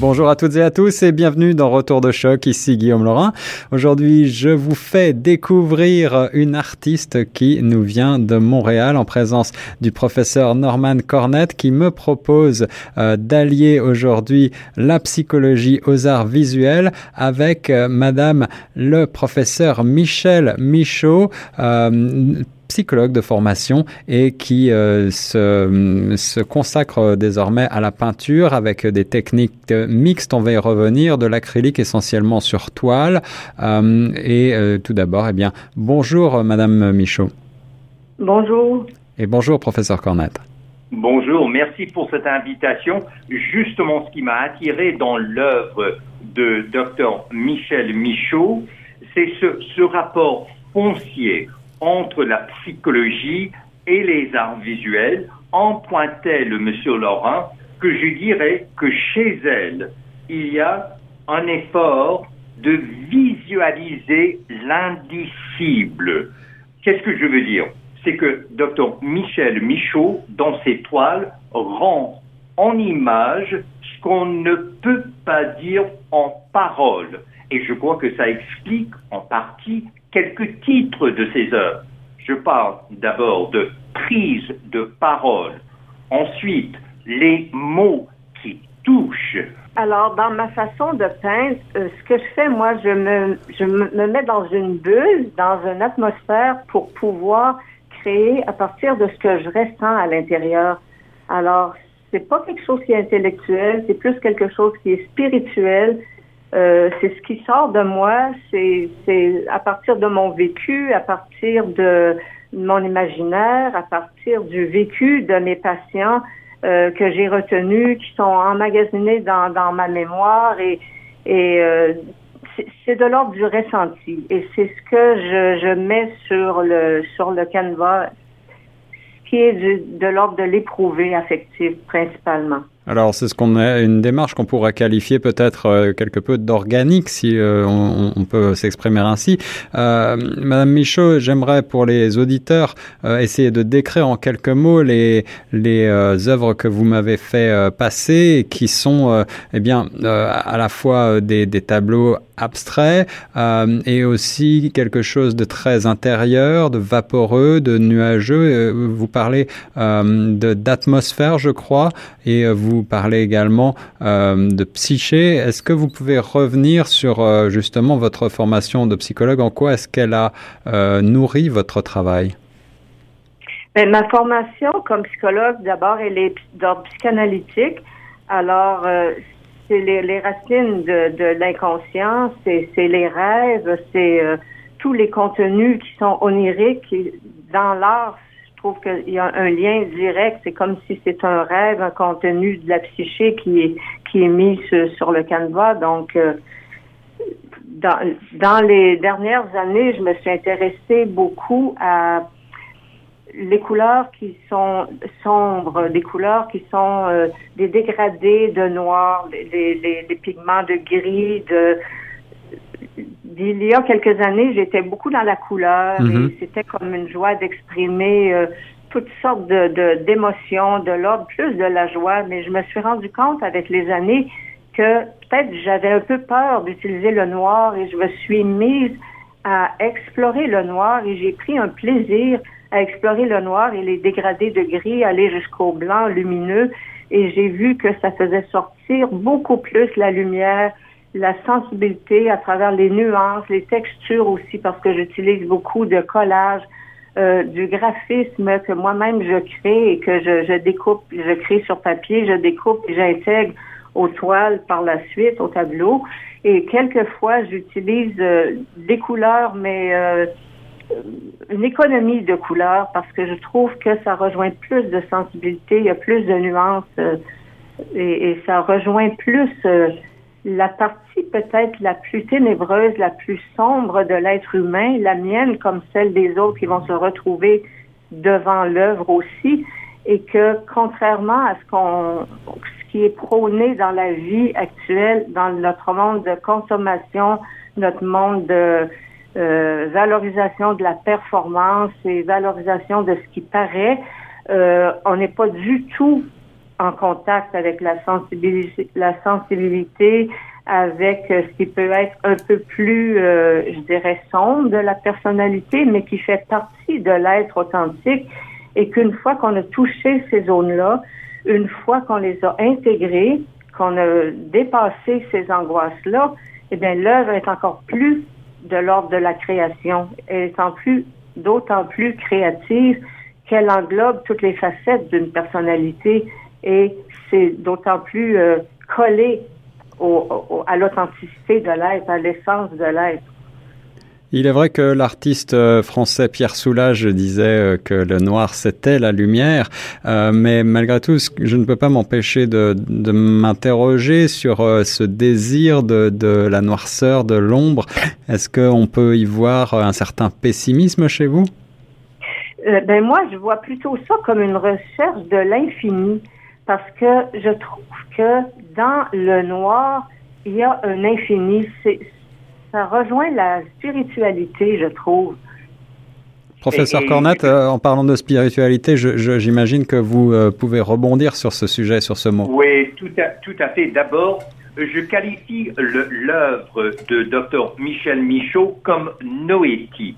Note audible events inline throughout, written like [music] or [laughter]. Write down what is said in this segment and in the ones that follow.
Bonjour à toutes et à tous et bienvenue dans Retour de choc, ici Guillaume Laurin. Aujourd'hui, je vous fais découvrir une artiste qui nous vient de Montréal en présence du professeur Norman Cornette qui me propose euh, d'allier aujourd'hui la psychologie aux arts visuels avec euh, madame le professeur Michel Michaud, euh, psychologue de formation et qui euh, se, se, consacre désormais à la peinture avec des techniques mixtes. On va y revenir, de l'acrylique essentiellement sur toile. Euh, et euh, tout d'abord, eh bien, bonjour Madame Michaud. Bonjour. Et bonjour Professeur Cornette. Bonjour, merci pour cette invitation. Justement, ce qui m'a attiré dans l'œuvre de Dr Michel Michaud, c'est ce, ce rapport foncier entre la psychologie et les arts visuels, en pointait le monsieur Laurent que je dirais que chez elle, il y a un effort de visualiser l'indicible. Qu'est-ce que je veux dire? C'est que Dr Michel Michaud, dans ses toiles, rend en image ce qu'on ne peut pas dire en parole. Et je crois que ça explique en partie quelques titres de ses œuvres. Je parle d'abord de prise de parole, ensuite les mots qui touchent. Alors, dans ma façon de peindre, euh, ce que je fais, moi, je me, je me mets dans une bulle, dans une atmosphère pour pouvoir créer à partir de ce que je ressens à l'intérieur. Alors, c'est pas quelque chose qui est intellectuel, c'est plus quelque chose qui est spirituel, euh, c'est ce qui sort de moi, c'est à partir de mon vécu, à partir de mon imaginaire, à partir du vécu de mes patients euh, que j'ai retenus, qui sont emmagasinés dans, dans ma mémoire et, et euh, c'est de l'ordre du ressenti et c'est ce que je, je mets sur le sur le canevas, qui est de l'ordre de l'éprouvé affectif principalement. Alors c'est ce qu'on a une démarche qu'on pourrait qualifier peut-être euh, quelque peu d'organique si euh, on, peut s'exprimer ainsi. Euh, Madame Michaud, j'aimerais pour les auditeurs essayer de décrire en quelques mots les les œuvres que vous m'avez fait passer qui sont eh bien à la fois des, des tableaux abstraits et aussi quelque chose de très intérieur, de vaporeux, de nuageux. Vous parlez d'atmosphère, je crois, et vous vous parlez également euh, de psyché. Est-ce que vous pouvez revenir sur euh, justement votre formation de psychologue? En quoi est-ce qu'elle a euh, nourri votre travail? Ben, Ma formation comme psychologue, d'abord, elle est d'ordre psychanalytique. Alors, c'est les, racines de, de l'inconscient, c'est les rêves, c'est tous les contenus qui sont oniriques. Dans l'art, je trouve qu'il y a un lien direct. C'est comme si c'est un rêve, un contenu de la psyché qui est, qui est mis sur, le canevas. Donc, euh, dans, dans les dernières années, je me suis intéressée beaucoup à les couleurs qui sont sombres, des couleurs qui sont euh, des dégradés de noir, les, les, pigments de gris, de il y a quelques années, j'étais beaucoup dans la couleur et mhm. c'était comme une joie d'exprimer euh, toutes sortes de d'émotions, de, l'ordre plus de la joie. Mais je me suis rendu compte avec les années que peut-être j'avais un peu peur d'utiliser le noir et je me suis mise à explorer le noir et j'ai pris un plaisir à explorer le noir et les dégradés de gris, aller jusqu'au blanc lumineux et j'ai vu que ça faisait sortir beaucoup plus la lumière, la sensibilité à travers les nuances, les textures aussi, parce que j'utilise beaucoup de collage, euh, du graphisme que moi-même je crée et que je, je, découpe, je crée sur papier, je découpe et j'intègre aux toiles par la suite, au tableau. Et quelquefois, j'utilise euh, des couleurs, mais euh, une économie de couleurs parce que je trouve que ça rejoint plus de sensibilité, il y a plus de nuances euh, et, et, ça rejoint plus la partie peut-être la plus ténébreuse, la plus sombre de l'être humain, la mienne comme celle des autres qui vont se retrouver devant l'œuvre aussi. et que contrairement à ce qu'on ce qui est prôné dans la vie actuelle, dans notre monde de consommation, notre monde de euh, valorisation de la performance et valorisation de ce qui paraît, euh, on n'est pas du tout en contact avec la sensibilité, avec ce qui peut être un peu plus, euh, je dirais, sombre de la personnalité, mais qui fait partie de l'être authentique et qu'une fois qu'on a touché ces zones-là, une fois qu'on les a intégrées, qu'on a dépassé ces angoisses-là, eh bien, l'œuvre est encore plus de l'ordre de la création. Elle est en plus, d'autant plus créative qu'elle englobe toutes les facettes d'une personnalité et c'est d'autant plus euh, collé au, à l'authenticité de l'être, à l'essence de l'être. Il est vrai que l'artiste euh, français Pierre Soulages disait euh, que le noir c'était la lumière, euh, mais malgré tout, je ne peux pas m'empêcher de, de m'interroger sur ce désir de, de, la noirceur, de l'ombre. Est-ce qu'on peut y voir un certain pessimisme chez vous? Ben moi, je vois plutôt ça comme une recherche de l'infini, parce que je trouve que dans le noir, il y a un infini. Ça rejoint la spiritualité, je trouve. Professeur Cornette, euh, en parlant de spiritualité, j'imagine que vous euh, pouvez rebondir sur ce sujet, sur ce mot. Oui, tout à, tout à fait. D'abord, je qualifie l'œuvre de Dr Michel Michaud comme noétique.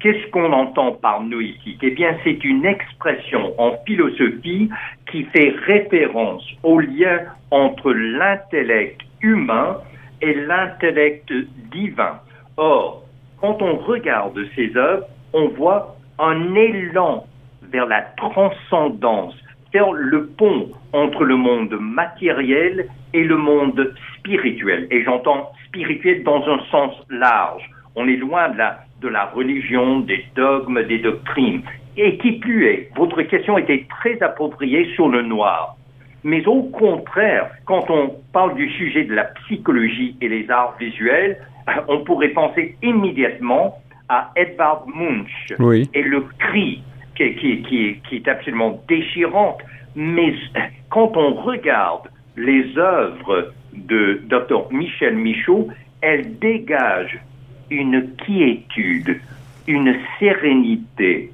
Qu'est-ce qu'on entend par noétique? Eh bien, c'est une expression en philosophie qui fait référence au lien entre l'intellect humain et l'intellect divin. Or, quand on regarde ces œuvres, on voit un élan vers la transcendance, le pont entre le monde matériel et le monde spirituel. Et j'entends spirituel dans un sens large. On est loin de la, de la religion, des dogmes, des doctrines. Et qui plus est, votre question était très appropriée sur le noir. Mais au contraire, quand on parle du sujet de la psychologie et les arts visuels, on pourrait penser immédiatement à Edvard Munch et le cri qui, est absolument déchirante. Mais quand on regarde les œuvres de Dr. Michel Michaud, elles dégagent une quiétude, une sérénité,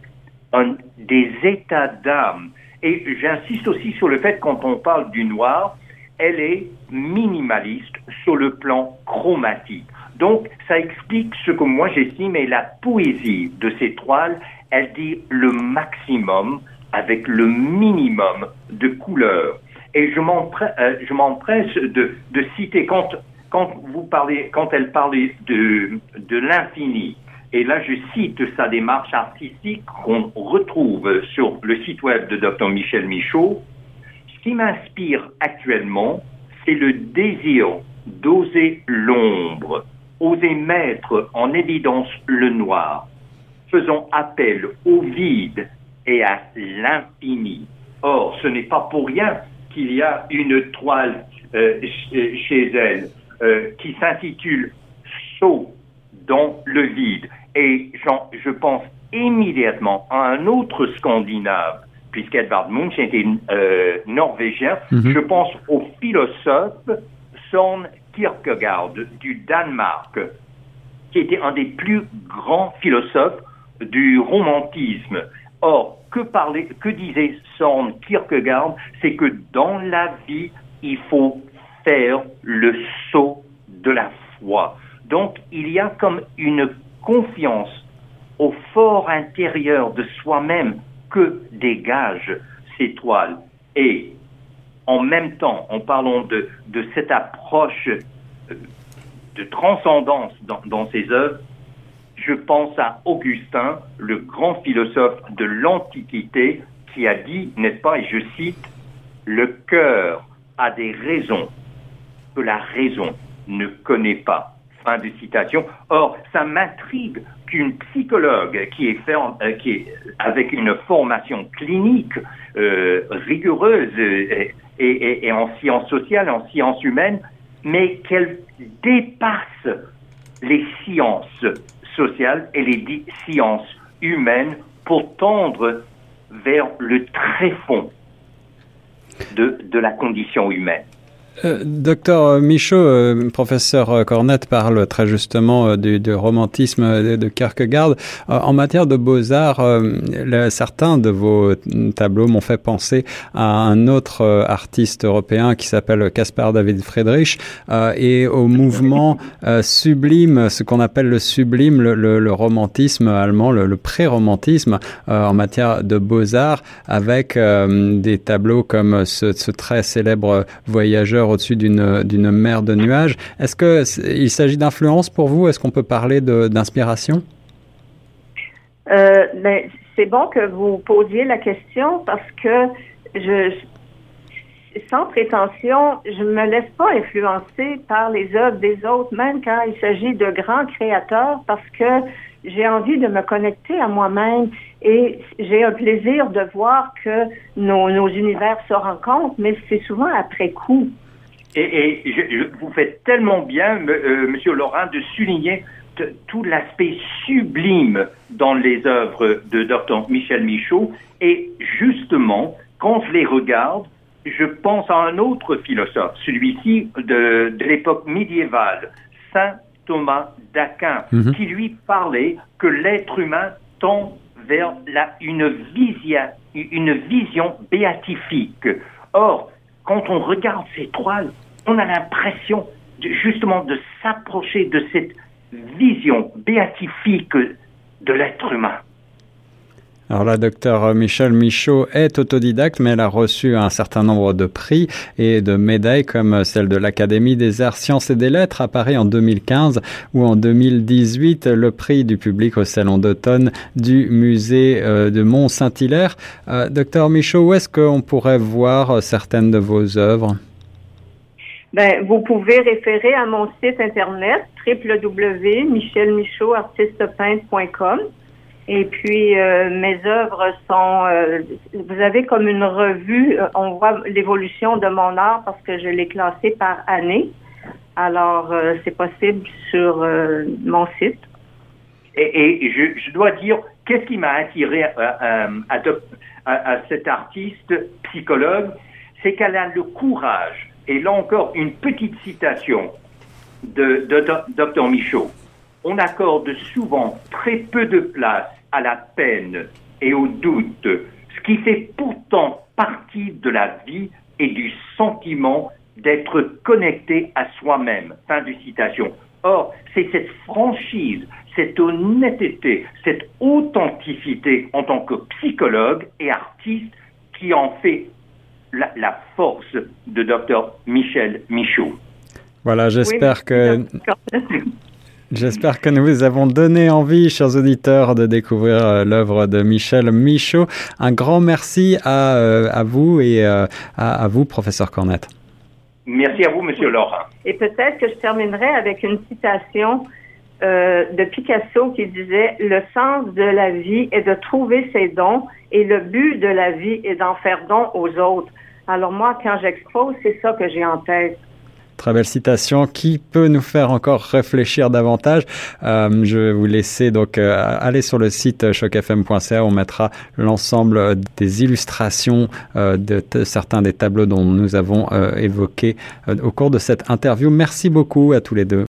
des états d'âme et j'insiste aussi sur le fait, quand on parle du noir, elle est minimaliste sur le plan chromatique. Donc, ça explique ce que moi j'estime est la poésie de ces toiles. Elle dit le maximum avec le minimum de couleurs. Et je m'empresse euh, de, de, citer quand, quand vous parlez, quand elle parlait de, de l'infini, et là, je cite sa démarche artistique qu'on retrouve sur le site web de Dr. Michel Michaud. Ce qui m'inspire actuellement, c'est le désir d'oser l'ombre, oser mettre en évidence le noir, faisant appel au vide et à l'infini. Or, ce n'est pas pour rien qu'il y a une toile euh, chez elle euh, qui s'intitule Saut dans le vide. Et je pense immédiatement à un autre Scandinave, puisqu'Edvard Munch était euh, norvégien, mhm. je pense au philosophe Søren Kierkegaard du Danemark, qui était un des plus grands philosophes du romantisme. Or, que, disait Søren Kierkegaard C'est que dans la vie, il faut faire le saut de la foi. Donc, il y a comme une confiance au fort intérieur de soi-même que dégagent ces toiles. Et en même temps, en parlant de, de cette approche euh, de transcendance dans, dans ces œuvres, je pense à Augustin, le grand philosophe de l'Antiquité, qui a dit, n'est-ce pas, et je cite, Le cœur a des raisons que la raison ne connaît pas. Fin de citation. Or, ça m'intrigue qu'une psychologue qui est, euh, avec une formation clinique euh, rigoureuse euh, et, et, en sciences sociales, en sciences humaines, mais qu'elle dépasse les sciences sociales et les sciences humaines pour tendre vers le tréfond de, de la condition humaine. Euh, docteur Michaud, euh, professeur Cornette parle très justement euh, du, romantisme de, Kierkegaard. en matière de beaux-arts, certains de vos tableaux m'ont fait penser à un autre artiste européen qui s'appelle Caspar David Friedrich et au mouvement [laughs] sublime, ce qu'on appelle le sublime, le, romantisme allemand, le, pré-romantisme en matière de beaux-arts, avec des tableaux comme ce, ce très célèbre voyageur au-dessus d'une mer de nuages. Est-ce qu'il s'agit d'influence pour vous? Est-ce qu'on peut parler d'inspiration? Euh, ben, C'est bon que vous posiez la question parce que sans prétention, je ne me laisse pas influencer par les œuvres des autres, même quand il s'agit de grands créateurs, parce que j'ai envie de me connecter à moi-même et j'ai un plaisir de voir que nos univers se rencontrent, mais c'est souvent après coup. Et, je, vous faites tellement bien, euh, Monsieur Laurent, de souligner tout l'aspect sublime dans les œuvres de Dr. Michel Michaud. Et justement, quand je les regarde, je pense à un autre philosophe, celui-ci de, de l'époque médiévale, Saint Thomas d'Aquin, mhm. qui lui parlait que l'être humain tend vers la, une, vision, une vision béatifique. Or, quand on regarde ces toiles, on a l'impression justement de s'approcher de cette vision béatifique de l'être humain. Alors la docteur Michel Michaud est autodidacte, mais elle a reçu un certain nombre de prix et de médailles comme celle de l'Académie des arts, sciences et des lettres à Paris en 2015 ou en 2018 le prix du public au Salon d'automne du musée euh, de Mont-Saint-Hilaire. Euh, docteur Michaud, où est-ce qu'on pourrait voir certaines de vos œuvres? Ben, vous pouvez référer à mon site internet www.michelmichaudartistepeintre.com et puis euh, mes œuvres sont euh, vous avez comme une revue euh, on voit l'évolution de mon art parce que je l'ai classé par année. Alors c'est possible sur mon site. Et, je, dois dire qu'est-ce qui m'a attiré à, à, à cet artiste psychologue, c'est qu'elle a le courage et là encore une petite citation de, Dr Michaud. On accorde souvent très peu de place à la peine et au doute, ce qui fait pourtant partie de la vie et du sentiment d'être connecté à soi-même. Fin de citation. Or, c'est cette franchise, cette honnêteté, cette authenticité en tant que psychologue et artiste qui en fait la, force de Dr. Michel Michaud. Voilà, j'espère que... [laughs] J'espère que nous vous avons donné envie, chers auditeurs, de découvrir euh, l'œuvre de Michel Michaud. Un grand merci à, euh, à vous et euh, à, vous, professeur Cornette. Merci à vous, monsieur Laurent. Et peut-être que je terminerai avec une citation de Picasso qui disait Le sens de la vie est de trouver ses dons et le but de la vie est d'en faire don aux autres. Alors moi, quand j'expose, c'est ça que j'ai en tête. Très belle citation qui peut nous faire encore réfléchir davantage. Euh, je vais vous laisser donc euh, aller sur le site chocfm.ca. On mettra l'ensemble des illustrations euh, de, de, certains des tableaux dont nous avons évoqué au cours de cette interview. Merci beaucoup à tous les deux.